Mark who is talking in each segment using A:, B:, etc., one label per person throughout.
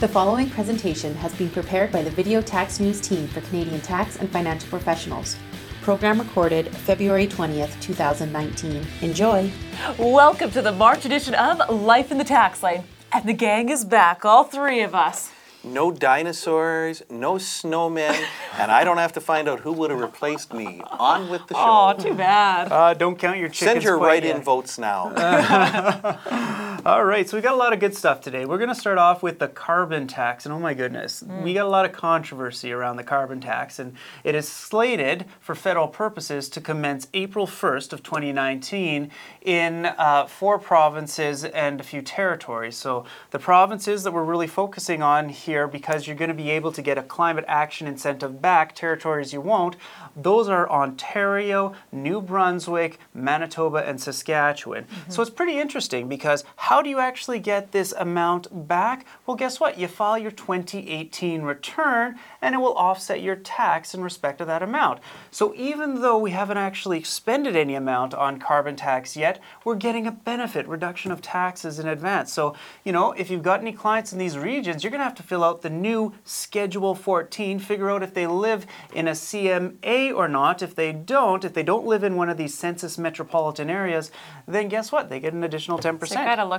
A: The following presentation has been prepared by the Video Tax News team for Canadian tax and financial professionals. Program recorded February 20th, 2019. Enjoy!
B: Welcome to the March edition of Life in the Tax Lane. And the gang is back, all three of us.
C: No dinosaurs, no snowmen, and I don't have to find out who would have replaced me. On with the show.
B: Oh, too bad.
D: Uh, don't count your chickens
C: Send your
D: quite
C: write-in votes now.
D: All right, so we got a lot of good stuff today. We're going to start off with the carbon tax, and oh my goodness, we got a lot of controversy around the carbon tax, and it is slated for federal purposes to commence April 1st of 2019 in uh, four provinces and a few territories. So the provinces that we're really focusing on here, because you're going to be able to get a climate action incentive back, territories you won't, those are Ontario, New Brunswick, Manitoba, and Saskatchewan. So it's pretty interesting because how do you actually get this amount back? Well, guess what? You file your 2018 return and it will offset your tax in respect of that amount. So even though we haven't actually expended any amount on carbon tax yet, we're getting a benefit, reduction of taxes in advance. So, you know, if you've got any clients in these regions, you're going to have to fill out the new Schedule 14, figure out if they live in a CMA or not. If they don't, if they don't live in one of these census metropolitan areas, then guess what? They get an additional 10%.
B: So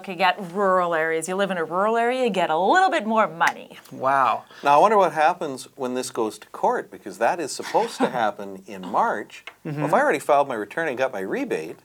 B: you're kind of looking at rural areas. You live in a rural area, you get a little bit more money.
D: Wow.
C: now, I wonder what happens when this goes to court, because that is supposed to happen in March. Mm-hmm. Well, if I already filed my return and got my rebate,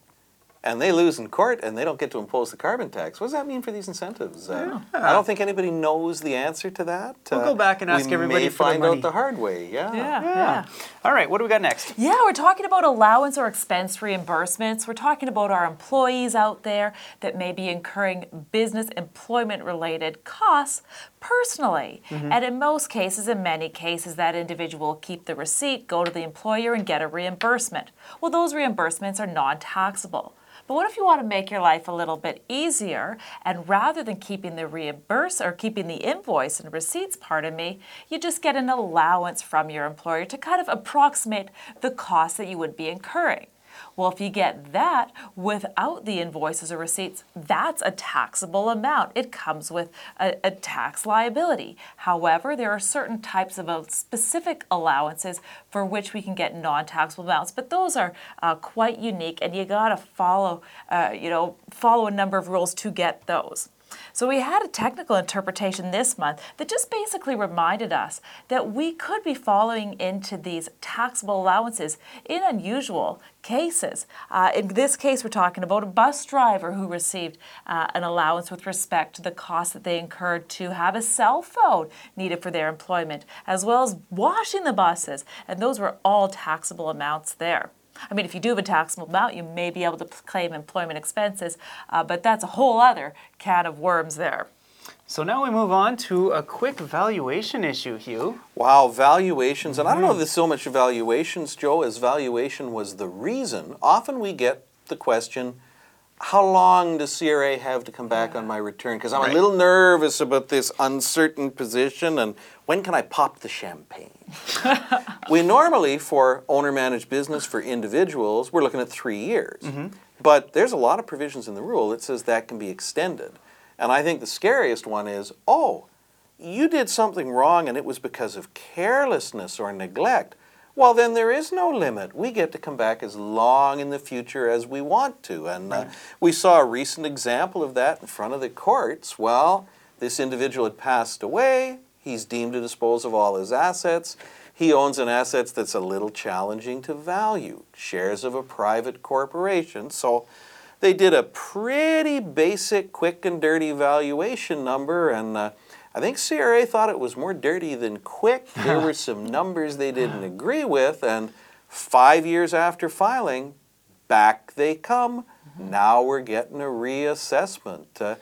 C: and they lose in court and they don't get to impose the carbon tax, what does that mean for these incentives? Uh, I don't think anybody knows the answer to that.
D: We'll go back and ask
C: we
D: everybody
C: may
D: for the
C: find
D: money.
C: out the hard way. Yeah.
B: Yeah,
D: Yeah. All right, what do we got next?
B: Yeah, we're talking about allowance or expense reimbursements. We're talking about our employees out there that may be incurring business employment related costs personally. And in most cases, in many cases, that individual will keep the receipt, go to the employer, and get a reimbursement. Well, those reimbursements are non taxable. But what if you want to make your life a little bit easier and rather than keeping the reimburse or keeping the invoice and receipts, pardon me, you just get an allowance from your employer to kind of approximate the cost that you would be incurring? Well, if you get that without the invoices or receipts, that's a taxable amount. It comes with a, a tax liability. However, there are certain types of uh, specific allowances for which we can get non-taxable amounts, but those are uh, quite unique, and you gotta follow, uh, you know, follow a number of rules to get those. So we had a technical interpretation this month that just basically reminded us that we could be following into these taxable allowances in unusual cases. Uh, in this case, we're talking about a bus driver who received uh, an allowance with respect to the cost that they incurred to have a cell phone needed for their employment, as well as washing the buses, and those were all taxable amounts there. I mean, if you do have a taxable amount, you may be able to claim employment expenses, uh, but that's a whole other can of worms there.
D: So now we move on to a quick valuation issue, Hugh.
C: Wow, valuations. And I don't know if there's so much valuations, Joe, as valuation was the reason. Often we get the question, how long does CRA have to come back on my return? Because I'm
D: Right.
C: a little nervous about this uncertain position and when can I pop the champagne? we normally, for owner managed business for individuals, we're looking at three years. Mm-hmm. But there's a lot of provisions in the rule that says that can be extended. And I think the scariest one is oh, you did something wrong and it was because of carelessness or neglect. Well, then there is no limit. We get to come back as long in the future as we want to. And uh, we saw a recent example of that in front of the courts. Well, this individual had passed away. He's deemed to dispose of all his assets. He owns an asset that's a little challenging to value, shares of a private corporation. So they did a pretty basic, quick and dirty valuation number, and uh, I think CRA thought it was more dirty than quick. There were some numbers they didn't agree with, and five years after filing, back they come. Now we're getting a reassessment. Uh,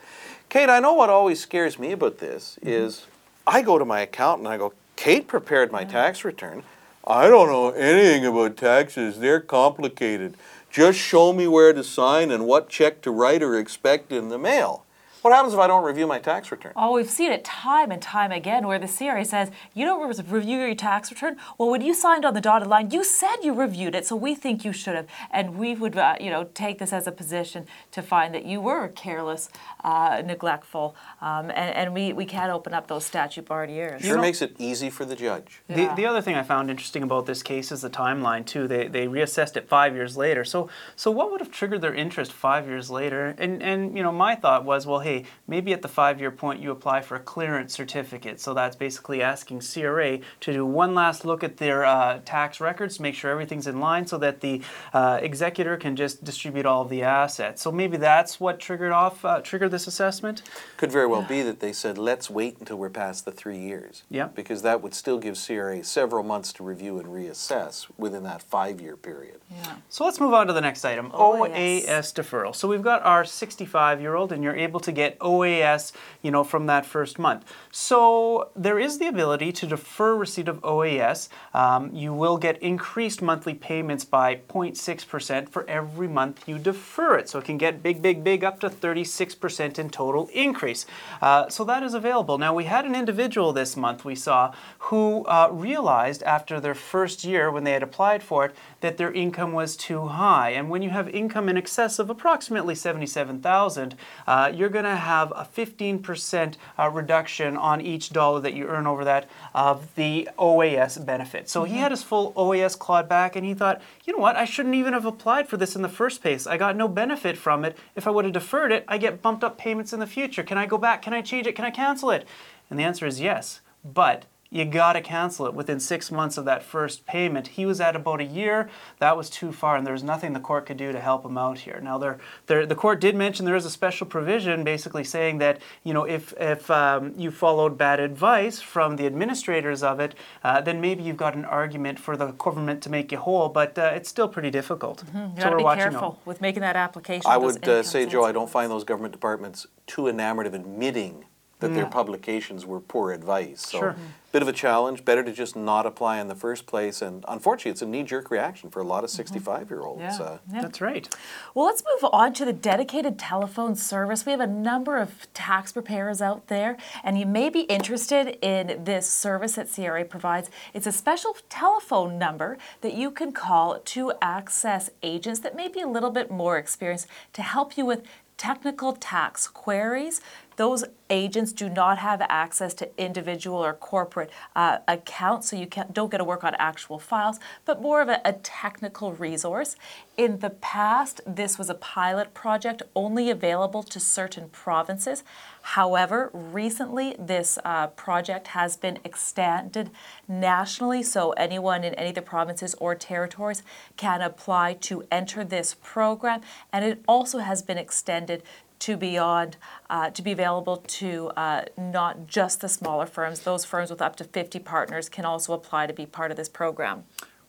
C: Kate, I know what always scares me about this is I go to my accountant and I go, Kate prepared my tax return. I don't know anything about taxes. They're complicated. Just show me where to sign and what check to write or expect in the mail. What happens if I don't review my tax return?
B: Oh, we've seen it time and time again where the CRA says, you don't re- review your tax return. Well, when you signed on the dotted line, you said you reviewed it, so we think you should have. And we would, uh, you know, take this as a position to find that you were careless, uh, neglectful, um, and, and we, we can't open up those statute barred years.
C: Sure
D: know-
C: makes it easy for the judge.
B: Yeah.
D: The, the other thing I found interesting about this case is the timeline too. They, they reassessed it five years later. So so what would have triggered their interest five years later? And and you know my thought was well hey maybe at the five year point you apply for a clearance certificate. So that's basically asking CRA to do one last look at their uh, tax records to make sure everything's in line so that the uh, executor can just distribute all of the assets. So maybe that's what triggered off uh, triggered this assessment.
C: Could very well be that they said, let's wait until we're past the three years.
D: Yeah.
C: Because that would still give CRA several months to review and reassess within that five-year period.
B: Yeah.
D: So let's move on to the next item
B: OAS.
D: OAS deferral. So we've got our 65 year old, and you're able to get OAS you know, from that first month. So there is the ability to defer receipt of OAS. Um, you will get increased monthly payments by 0.6% for every month you defer it. So it can get big, big, big, up to 36% in total increase. Uh, so that is available. Now, we had an individual this month we saw who uh, realized after their first year when they had applied for it that their income was too high. And when you have income in excess of approximately 77,000, uh, you're going to have a 15% uh, reduction on each dollar that you earn over that of the OAS benefit. So he had his full OAS clawed back and he thought, you know what, I shouldn't even have applied for this in the first place. I got no benefit from it. If I would have deferred it, I get bumped up payments in the future. Can I go back? Can I change it? Can I cancel it? And the answer is yes. But you got to cancel it within six months of that first payment. He was at about a year. That was too far, and there was nothing the court could do to help him out here. Now, there, there, the court did mention there is a special provision basically saying that you know if, if um, you followed bad advice from the administrators of it, uh, then maybe you've got an argument for the government to make you whole, but uh, it's still pretty difficult.
B: You
D: So we're
B: be
D: watching
B: careful
D: out.
B: with making that application.
C: I would uh, say, Joe, I don't find those government departments too enamored of admitting that their publications were poor advice. So,
D: Sure.
C: bit of a challenge. Better to just not apply in the first place. And unfortunately, it's a knee-jerk reaction for a lot of 65-year-olds.
B: Yeah.
C: Uh,
B: Yeah.
D: That's right.
B: Well, let's move on to the dedicated telephone service. We have a number of tax preparers out there, and you may be interested in this service that CRA provides. It's a special telephone number that you can call to access agents that may be a little bit more experienced to help you with technical tax queries. Those agents do not have access to individual or corporate uh, accounts, so you don't get to work on actual files, but more of a, a technical resource. In the past, this was a pilot project only available to certain provinces. However, recently this uh, project has been extended nationally, so anyone in any of the provinces or territories can apply to enter this program, and it also has been extended to beyond uh, to be available to uh, not just the smaller firms. Those firms with up to 50 partners can also apply to be part of this program.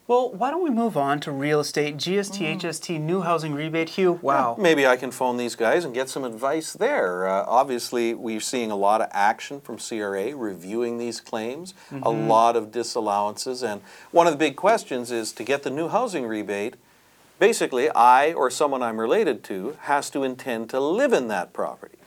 D: Well, why don't we move on to real estate, GST, HST, new housing rebate? Hugh, wow.
C: Maybe I can phone these guys and get some advice there. Uh, obviously, we're seeing a lot of action from CRA reviewing these claims, a lot of disallowances, and one of the big questions is to get the new housing rebate. Basically, I or someone I'm related to has to intend to live in that property.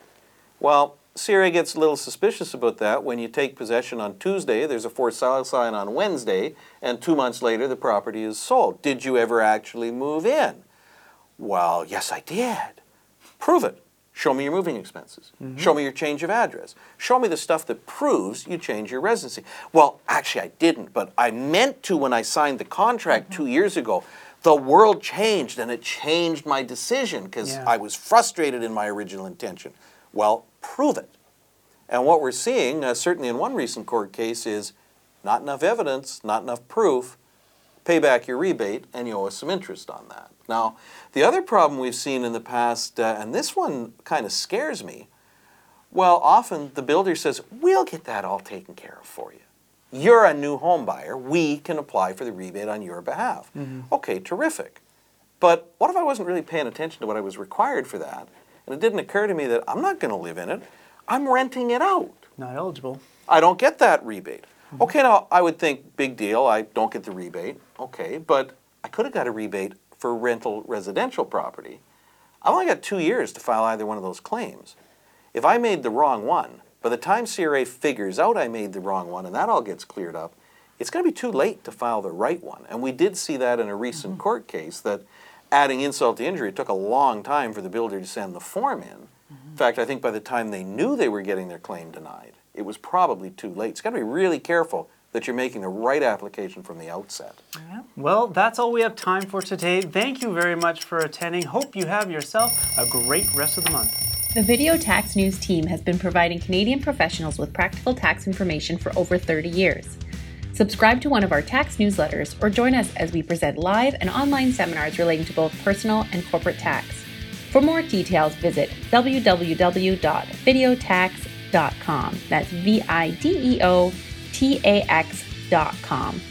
C: Well, CRA gets a little suspicious about that when you take possession on Tuesday, there's a for sale sign on Wednesday, and two months later the property is sold. Did you ever actually move in? Well, yes, I did. Prove it. Show me your moving expenses. Mm-hmm. Show me your change of address. Show me the stuff that proves you change your residency. Well, actually, I didn't, but I meant to when I signed the contract mm-hmm. two years ago. The world changed and it changed my decision because
D: Yeah.
C: I was frustrated in my original intention. Well, prove it. And what we're seeing, uh, certainly in one recent court case, is not enough evidence, not enough proof. Pay back your rebate, and you owe us some interest on that. Now, the other problem we've seen in the past, uh, and this one kind of scares me. Well, often the builder says, "We'll get that all taken care of for you. You're a new home buyer. We can apply for the rebate on your behalf." Mm-hmm. Okay, terrific. But what if I wasn't really paying attention to what I was required for that? And it didn't occur to me that I'm not going to live in it. I'm renting it out.
D: Not eligible.
C: I don't get that rebate. Mm-hmm. Okay, now I would think, big deal, I don't get the rebate. Okay, but I could have got a rebate for rental residential property. I've only got two years to file either one of those claims. if I made the wrong one, by the time CRA figures out I made the wrong one and that all gets cleared up, it's going to be too late to file the right one. And we did see that in a recent
B: Mm-hmm.
C: court case that adding insult to injury, it took a long time for the builder to send the form in.
B: Mm-hmm.
C: In fact, I think by the time they knew they were getting their claim denied, it was probably too late. It's got to be really careful that you're making the right application from the outset.
B: Yeah.
D: Well, that's all we have time for today. Thank you very much for attending. Hope you have yourself a great rest of the month.
A: The Video Tax News team has been providing Canadian professionals with practical tax information for over 30 years. Subscribe to one of our tax newsletters or join us as we present live and online seminars relating to both personal and corporate tax. For more details, visit www.videotax.com. That's V I D E O T A X.com.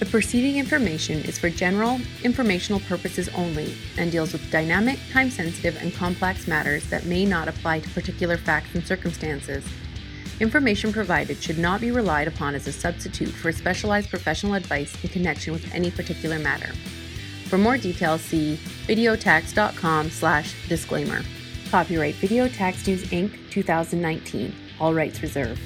A: The preceding information is for general, informational purposes only and deals with dynamic, time sensitive, and complex matters that may not apply to particular facts and circumstances. Information provided should not be relied upon as a substitute for specialized professional advice in connection with any particular matter. For more details, see videotax.com slash disclaimer. Copyright Video Tax News Inc. 2019. All rights reserved.